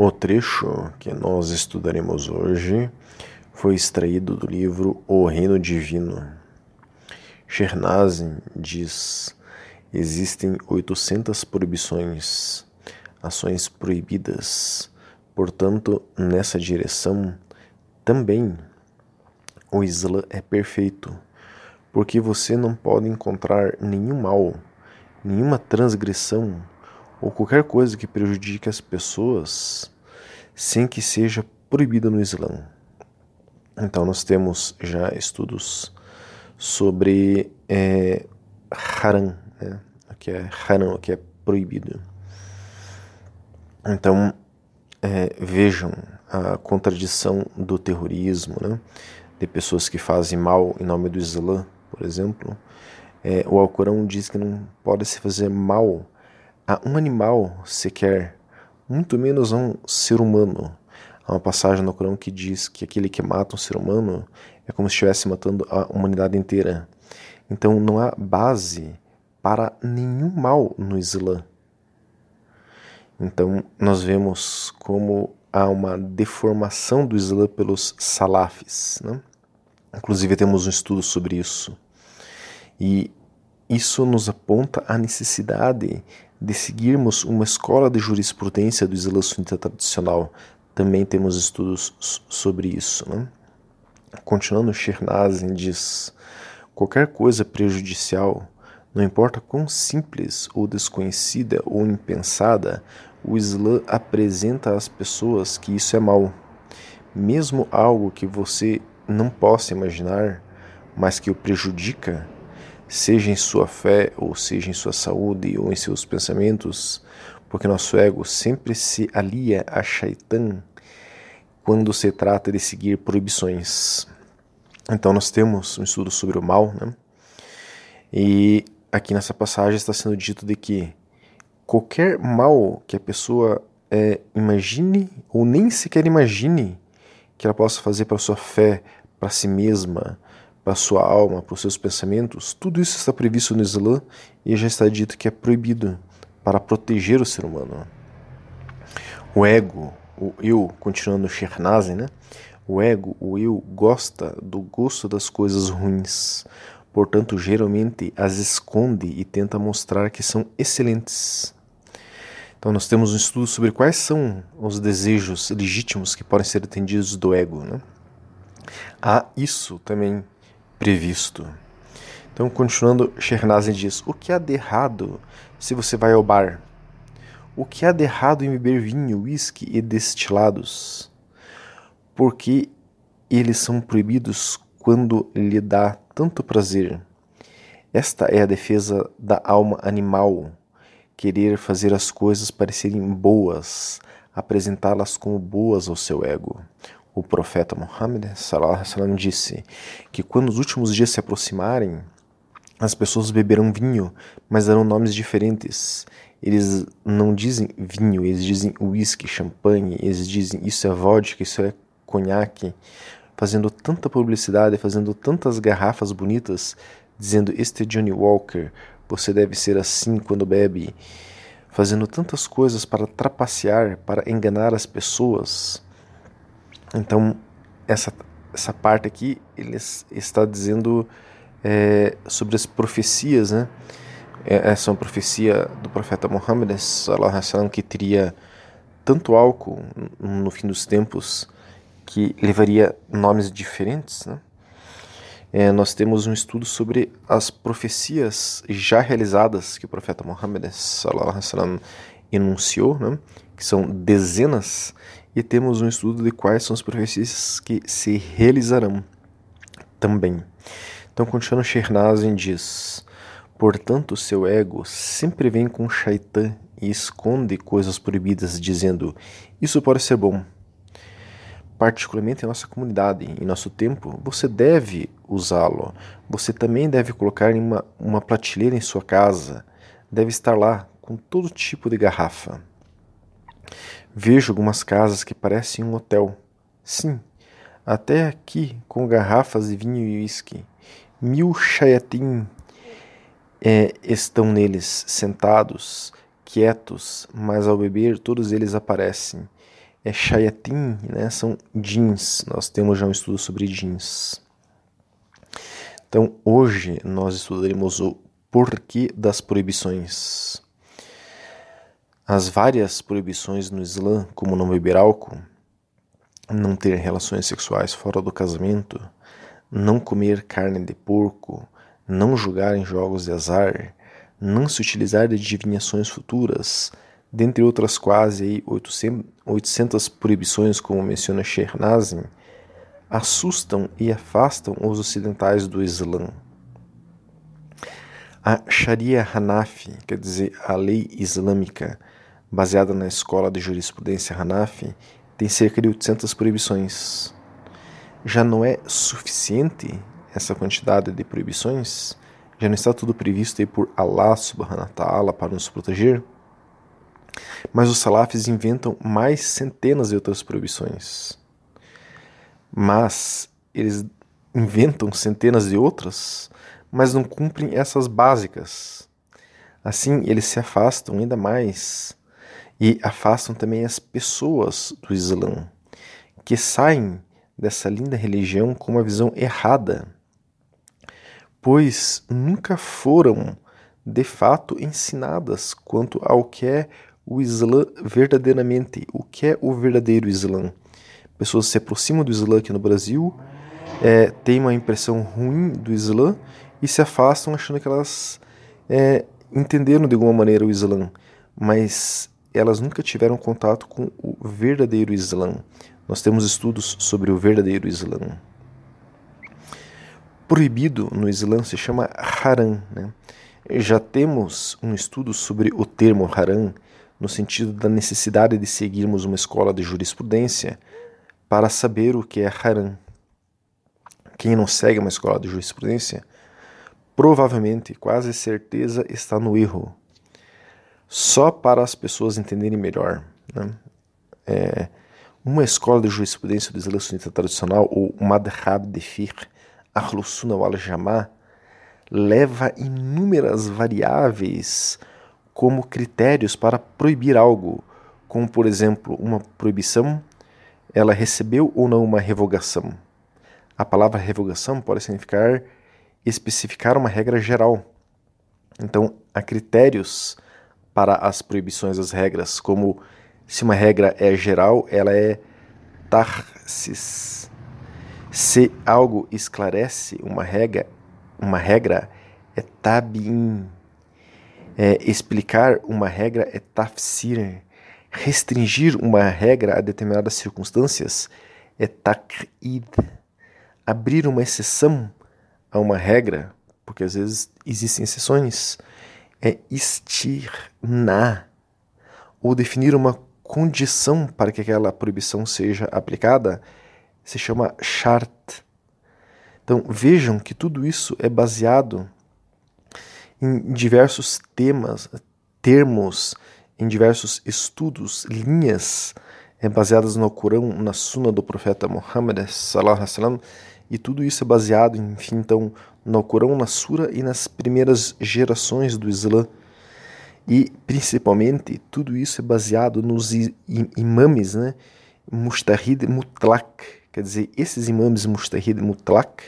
O trecho que nós estudaremos hoje foi extraído do livro O Reino Divino. Shernazin diz: existem 800 proibições, ações proibidas. Portanto, nessa direção, também o Islã é perfeito, porque você não pode encontrar nenhum mal, nenhuma transgressão ou qualquer coisa que prejudique as pessoas sem que seja proibida no Islã. Então, nós temos já estudos sobre é, haram, né? o que é haram, o que é proibido. Então, é, vejam a contradição do terrorismo, né? de pessoas que fazem mal em nome do Islã, por exemplo. É, o Alcorão diz que não pode se fazer mal a um animal sequer, muito menos a um ser humano. Há uma passagem no Corão que diz que aquele que mata um ser humano é como se estivesse matando a humanidade inteira. Então não há base para nenhum mal no Islã. Então nós vemos como há uma deformação do Islã pelos salafis. Né? Inclusive temos um estudo sobre isso. E isso nos aponta a necessidade de seguirmos uma escola de jurisprudência do Islã sunita tradicional. Também temos estudos sobre isso. Né? Continuando, Shernazin diz: qualquer coisa prejudicial, não importa quão simples ou desconhecida ou impensada, o Islã apresenta às pessoas que isso é mal. Mesmo algo que você não possa imaginar, mas que o prejudica, seja em sua fé, ou seja em sua saúde, ou em seus pensamentos, porque nosso ego sempre se alia a Shaitan quando se trata de seguir proibições. Então nós temos um estudo sobre o mal, né? E aqui nessa passagem está sendo dito de que qualquer mal que a pessoa é, imagine ou nem sequer imagine que ela possa fazer para sua fé, para si mesma, para a sua alma, para os seus pensamentos, tudo isso está previsto no Islã e já está dito que é proibido para proteger o ser humano. O ego, o eu, continuando Shernazin, né? O ego, o eu, gosta do gosto das coisas ruins, portanto, geralmente as esconde e tenta mostrar que são excelentes. Então, nós temos um estudo sobre quais são os desejos legítimos que podem ser atendidos do ego. Né? Há isso também previsto. Então, continuando, Shernazin diz: O que há de errado se você vai ao bar? O que há de errado em beber vinho, uísque e destilados? Porque eles são proibidos quando lhe dá tanto prazer. Esta é a defesa da alma animal, querer fazer as coisas parecerem boas, apresentá-las como boas ao seu ego. O profeta Muhammad salam, disse que quando os últimos dias se aproximarem, as pessoas beberão vinho, mas darão nomes diferentes. Eles não dizem vinho, eles dizem whisky, champanhe, eles dizem isso é vodka, isso é conhaque, fazendo tanta publicidade, fazendo tantas garrafas bonitas, dizendo este é Johnny Walker, você deve ser assim quando bebe, fazendo tantas coisas para trapacear, para enganar as pessoas. Então, essa, essa parte aqui, ele está dizendo é, sobre as profecias, né? É, essa é uma profecia do profeta Muhammad, que teria tanto álcool no fim dos tempos que levaria nomes diferentes, né? É, nós temos um estudo sobre as profecias já realizadas que o profeta Muhammad enunciou, né? que são dezenas e temos um estudo de quais são as profecias que se realizarão também. Então, continuando, Shernazin diz: Portanto, seu ego sempre vem com Shaitan e esconde coisas proibidas, dizendo: Isso pode ser bom. Particularmente em nossa comunidade, em nosso tempo, você deve usá-lo. Você também deve colocar em uma, uma prateleira em sua casa. Deve estar lá com todo tipo de garrafa. Vejo algumas casas que parecem um hotel. Sim, até aqui com garrafas de vinho e uísque. Mil shayatin é, estão neles, sentados, quietos, mas ao beber todos eles aparecem. é shayatin, né? São jeans. Nós temos já um estudo sobre jeans. Então, hoje nós estudaremos o porquê das proibições. As várias proibições no Islã, como não beber álcool, não ter relações sexuais fora do casamento, não comer carne de porco, não jogar em jogos de azar, não se utilizar de adivinhações futuras, dentre outras quase 800 proibições, como menciona Sheikh assustam e afastam os ocidentais do Islã. A Sharia Hanafi, quer dizer, a lei islâmica, baseada na escola de jurisprudência Hanafi, tem cerca de 800 proibições. Já não é suficiente essa quantidade de proibições? Já não está tudo previsto aí por Allah subhanahu wa ta'ala para nos proteger? Mas os salafis inventam mais centenas de outras proibições. Mas eles inventam centenas de outras, mas não cumprem essas básicas. Assim, eles se afastam ainda mais e afastam também as pessoas do Islã, que saem dessa linda religião com uma visão errada, pois nunca foram de fato ensinadas quanto ao que é o Islã verdadeiramente, o que é o verdadeiro Islã. Pessoas se aproximam do Islã aqui no Brasil, é, têm uma impressão ruim do Islã e se afastam achando que elas é, entenderam de alguma maneira o Islã, mas elas nunca tiveram contato com o verdadeiro Islã. Nós temos estudos sobre o verdadeiro Islã. Proibido no Islã se chama haram. Né? Já temos um estudo sobre o termo haram no sentido da necessidade de seguirmos uma escola de jurisprudência para saber o que é haram. Quem não segue uma escola de jurisprudência provavelmente, quase certeza, está no erro só para as pessoas entenderem melhor. Né? É, uma escola de jurisprudência do Islã sunita tradicional, ou Madhab de Fiqh, Ahlus wal Jamaa, leva inúmeras variáveis como critérios para proibir algo, como por exemplo, uma proibição, ela recebeu ou não uma revogação. A palavra revogação pode significar especificar uma regra geral. Então, há critérios para as proibições das regras, como se uma regra é geral, ela é tarsis. Se algo esclarece uma regra, uma regra é tabin. É, explicar uma regra é tafsir. Restringir uma regra a determinadas circunstâncias é taqid. Abrir uma exceção a uma regra, porque às vezes existem exceções, é estirnar ou definir uma condição para que aquela proibição seja aplicada, se chama chart. Então vejam que tudo isso é baseado em diversos temas, termos, em diversos estudos, linhas é, baseadas no Corão, na Sunna do profeta Muhammad sallallahu alaihi e tudo isso é baseado, enfim, então, no Corão, na Sura e nas primeiras gerações do Islã. E, principalmente, tudo isso é baseado nos imames, né? Mustahid Mutlak. Quer dizer, esses imames Mustahid Mutlak,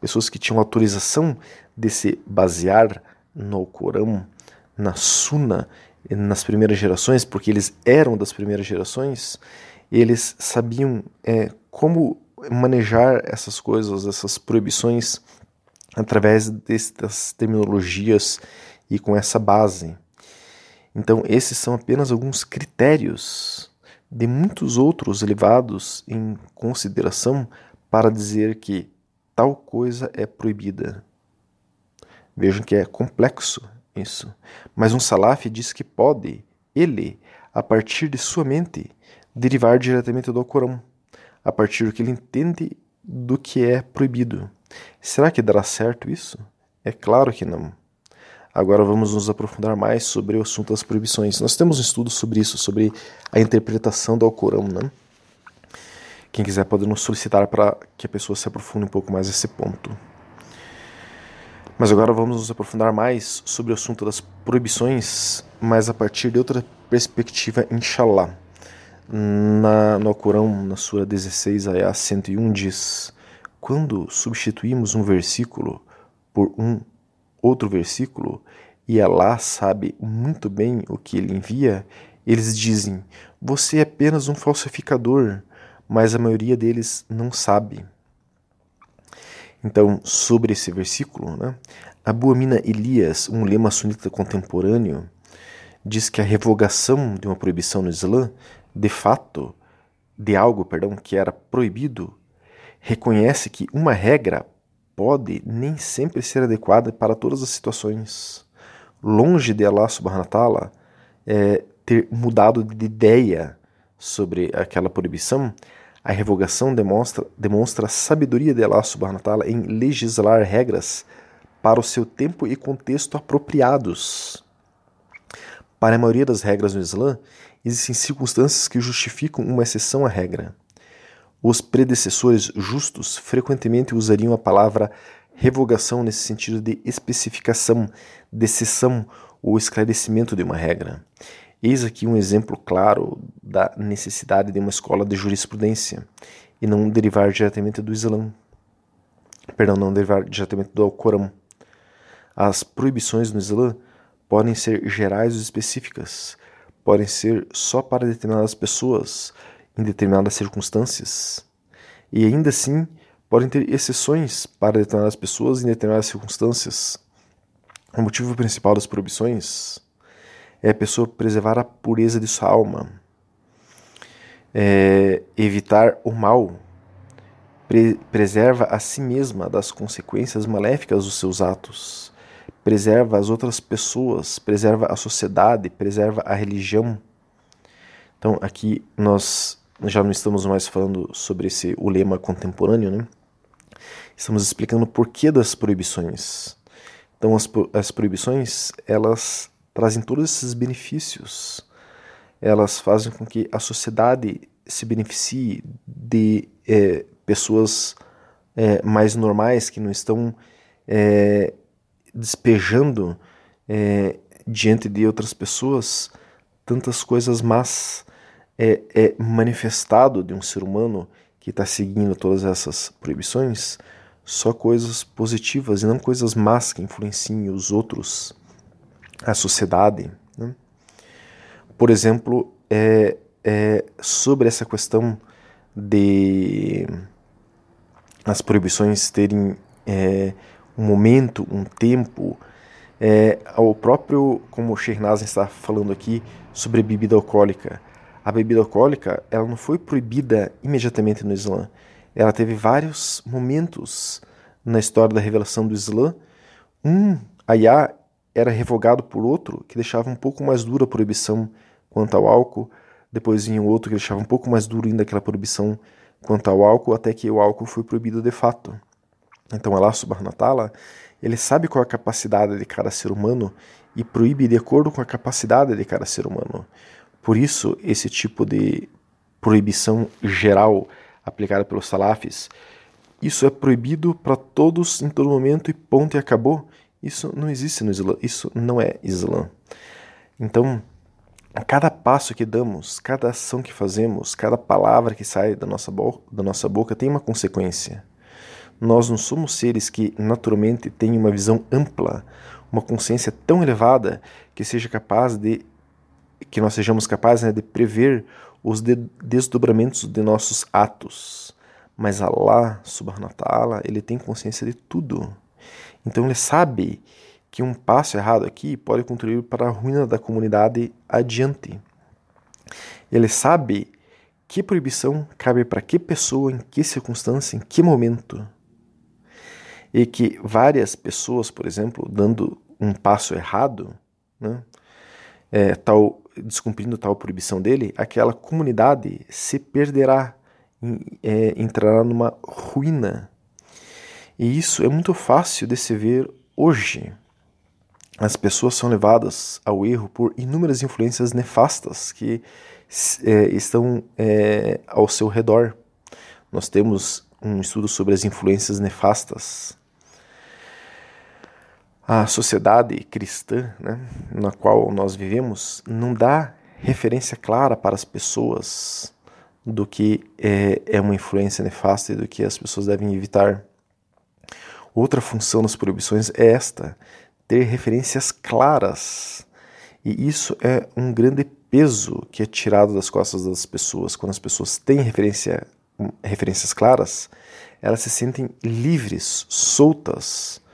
pessoas que tinham autorização de se basear no Corão, na Sunna, nas primeiras gerações, porque eles eram das primeiras gerações, eles sabiam é, como manejar essas coisas, essas proibições através destas terminologias e com essa base. Então, esses são apenas alguns critérios de muitos outros levados em consideração para dizer que tal coisa é proibida. Vejam que é complexo isso. Mas um salaf diz que pode, ele, a partir de sua mente, derivar diretamente do Corão, a partir do que ele entende do que é proibido. Será que dará certo isso? É claro que não. Agora vamos nos aprofundar mais sobre o assunto das proibições. Nós temos um estudo sobre isso, sobre a interpretação do Alcorão, né? Quem quiser pode nos solicitar para que a pessoa se aprofunde um pouco mais nesse ponto. Mas agora vamos nos aprofundar mais sobre o assunto das proibições, mas a partir de outra perspectiva, inshallah. Na, no Corão, na Sura 16, a 101, diz: Quando substituímos um versículo por um outro versículo, e Allah sabe muito bem o que ele envia, eles dizem: Você é apenas um falsificador, mas a maioria deles não sabe. Então, sobre esse versículo, né, Abu Amina Elias, um lema sunita contemporâneo, diz que a revogação de uma proibição no Islã, de fato, de algo, perdão, que era proibido, reconhece que uma regra pode nem sempre ser adequada para todas as situações. Longe de Allah subhanahu wa ta'ala é, ter mudado de ideia sobre aquela proibição, a revogação demonstra, demonstra a sabedoria de Allah subhanahu wa ta'ala em legislar regras para o seu tempo e contexto apropriados. Para a maioria das regras no Islã, existem circunstâncias que justificam uma exceção à regra. Os predecessores justos frequentemente usariam a palavra revogação nesse sentido de especificação, de exceção ou esclarecimento de uma regra. Eis aqui um exemplo claro da necessidade de uma escola de jurisprudência e não derivar diretamente do Islã. Perdão, não derivar diretamente do Alcorão. As proibições no Islã podem ser gerais ou específicas, podem ser só para determinadas pessoas, em determinadas circunstâncias, e ainda assim podem ter exceções para determinadas pessoas em determinadas circunstâncias. O motivo principal das proibições é a pessoa preservar a pureza de sua alma, é evitar o mal, pre preserva a si mesma das consequências maléficas dos seus atos, preserva as outras pessoas, preserva a sociedade, preserva a religião. Então aqui nós já não estamos mais falando sobre esse o lema contemporâneo, né? Estamos explicando o porquê das proibições. Então as, as proibições elas trazem todos esses benefícios. Elas fazem com que a sociedade se beneficie de é, pessoas é, mais normais que não estão é, despejando é, diante de outras pessoas tantas coisas más. É, é manifestado de um ser humano que está seguindo todas essas proibições só coisas positivas e não coisas más que influenciem os outros a sociedade. Né? Por exemplo, é, é, sobre essa questão de as proibições terem é, um momento, um tempo, é, o próprio, como o está falando aqui, sobre a bebida alcoólica. A bebida alcoólica ela não foi proibida imediatamente no Islã. Ela teve vários momentos na história da revelação do Islã. Um ayah era revogado por outro que deixava um pouco mais dura a proibição quanto ao álcool, depois vinha outro que deixava um pouco mais duro ainda aquela proibição quanto ao álcool, até que o álcool foi proibido de fato. Então Allah subhanahu wa ta'ala, ele sabe qual é a capacidade de cada ser humano e proíbe de acordo com a capacidade de cada ser humano. Por isso, esse tipo de proibição geral aplicada pelos salafis, isso é proibido para todos em todo momento e ponto e acabou. Isso não existe no Islã, isso não é Islã. Então, cada passo que damos, cada ação que fazemos, cada palavra que sai da nossa, da nossa boca tem uma consequência. Nós não somos seres que naturalmente têm uma visão ampla, uma consciência tão elevada que seja capaz de que nós sejamos capazes né, de prever os de desdobramentos de nossos atos. Mas Allah, subhanahu wa ta'ala, ele tem consciência de tudo. Então ele sabe que um passo errado aqui pode contribuir para a ruína da comunidade adiante. Ele sabe que proibição cabe para que pessoa, em que circunstância, em que momento. E que várias pessoas, por exemplo, dando um passo errado, né, é, tal, descumprindo tal proibição dele, aquela comunidade se perderá, é, entrará numa ruína e isso é muito fácil de se ver hoje. As pessoas são levadas ao erro por inúmeras influências nefastas que é, estão é, ao seu redor. Nós temos um estudo sobre as influências nefastas. A sociedade cristã, né, na qual nós vivemos, não dá referência clara para as pessoas do que é, é uma influência nefasta e do que as pessoas devem evitar. Outra função das proibições é esta: ter referências claras. E isso é um grande peso que é tirado das costas das pessoas. Quando as pessoas têm referência, referências claras, elas se sentem livres, soltas.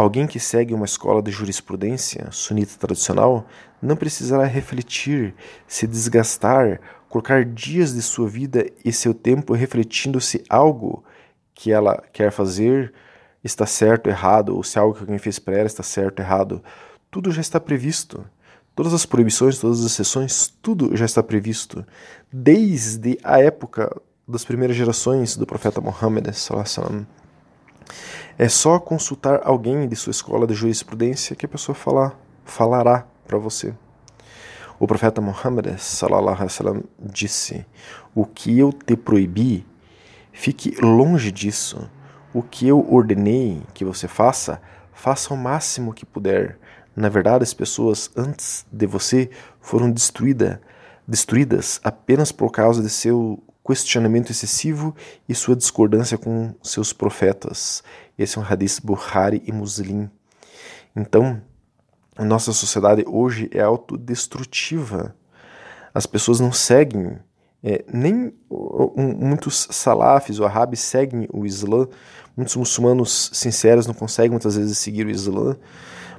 Alguém que segue uma escola de jurisprudência sunita tradicional não precisará refletir, se desgastar, colocar dias de sua vida e seu tempo refletindo se algo que ela quer fazer está certo ou errado, ou se algo que alguém fez para ela está certo ou errado. Tudo já está previsto. Todas as proibições, todas as exceções, tudo já está previsto. Desde a época das primeiras gerações do profeta Muhammad. É só consultar alguém de sua escola de jurisprudência que a pessoa falar, falará para você. O profeta Muhammad sallam, disse: O que eu te proibi, fique longe disso. O que eu ordenei que você faça, faça o máximo que puder. Na verdade, as pessoas antes de você foram destruída, destruídas apenas por causa de seu questionamento excessivo e sua discordância com seus profetas. Esse é um hadith Bukhari e Muslim. Então, a nossa sociedade hoje é autodestrutiva. As pessoas não seguem, é, nem um, muitos salafis ou árabes seguem o Islã, muitos muçulmanos sinceros não conseguem muitas vezes seguir o Islã,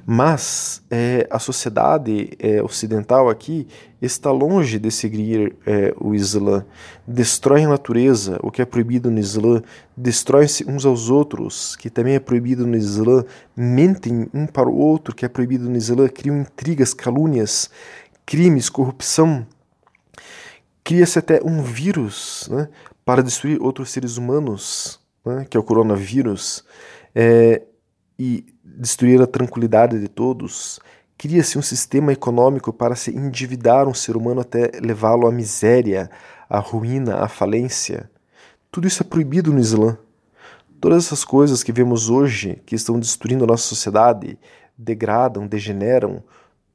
mas é, a sociedade é, ocidental aqui está longe de seguir é, o Islã. Destrói a natureza, o que é proibido no Islã, destrói-se uns aos outros, que também é proibido no Islã, mentem um para o outro, que é proibido no Islã, criam intrigas, calúnias, crimes, corrupção. Cria-se até um vírus né, para destruir outros seres humanos, né, que é o coronavírus. É, e destruir a tranquilidade de todos, cria-se um sistema econômico para se endividar um ser humano até levá-lo à miséria, à ruína, à falência. Tudo isso é proibido no Islã. Todas essas coisas que vemos hoje, que estão destruindo a nossa sociedade, degradam, degeneram,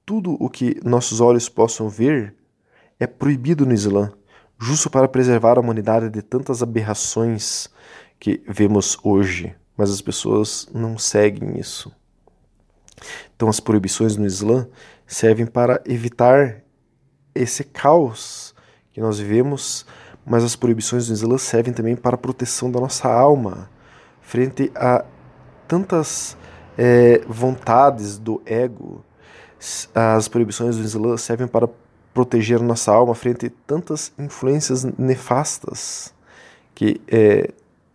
tudo o que nossos olhos possam ver é proibido no Islã, justo para preservar a humanidade de tantas aberrações que vemos hoje mas as pessoas não seguem isso. Então, as proibições no Islã servem para evitar esse caos que nós vivemos, mas as proibições no Islã servem também para a proteção da nossa alma frente a tantas é, vontades do ego. As proibições do Islã servem para proteger nossa alma frente a tantas influências nefastas que é,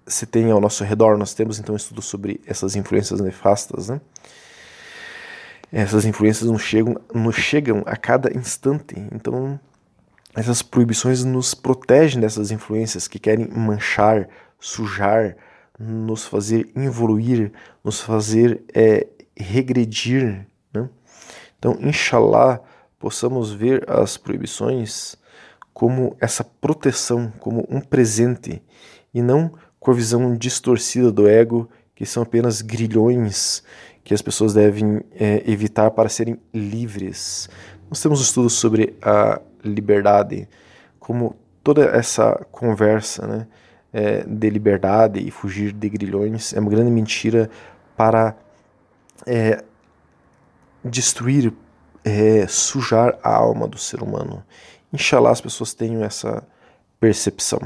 se tem ao nosso redor. Nós temos então um estudo sobre essas influências nefastas. Né? Essas influências nos chegam, nos chegam a cada instante. Então, essas proibições nos protegem dessas influências que querem manchar, sujar, nos fazer evoluir, nos fazer é, regredir. Né? Então, inshallah, possamos ver as proibições como essa proteção, como um presente e não com a visão distorcida do ego, que são apenas grilhões que as pessoas devem é, evitar para serem livres. Nós temos estudos sobre a liberdade, como toda essa conversa né, é, de liberdade e fugir de grilhões é uma grande mentira para é, destruir, é, sujar a alma do ser humano. Inshallah as pessoas tenham essa percepção.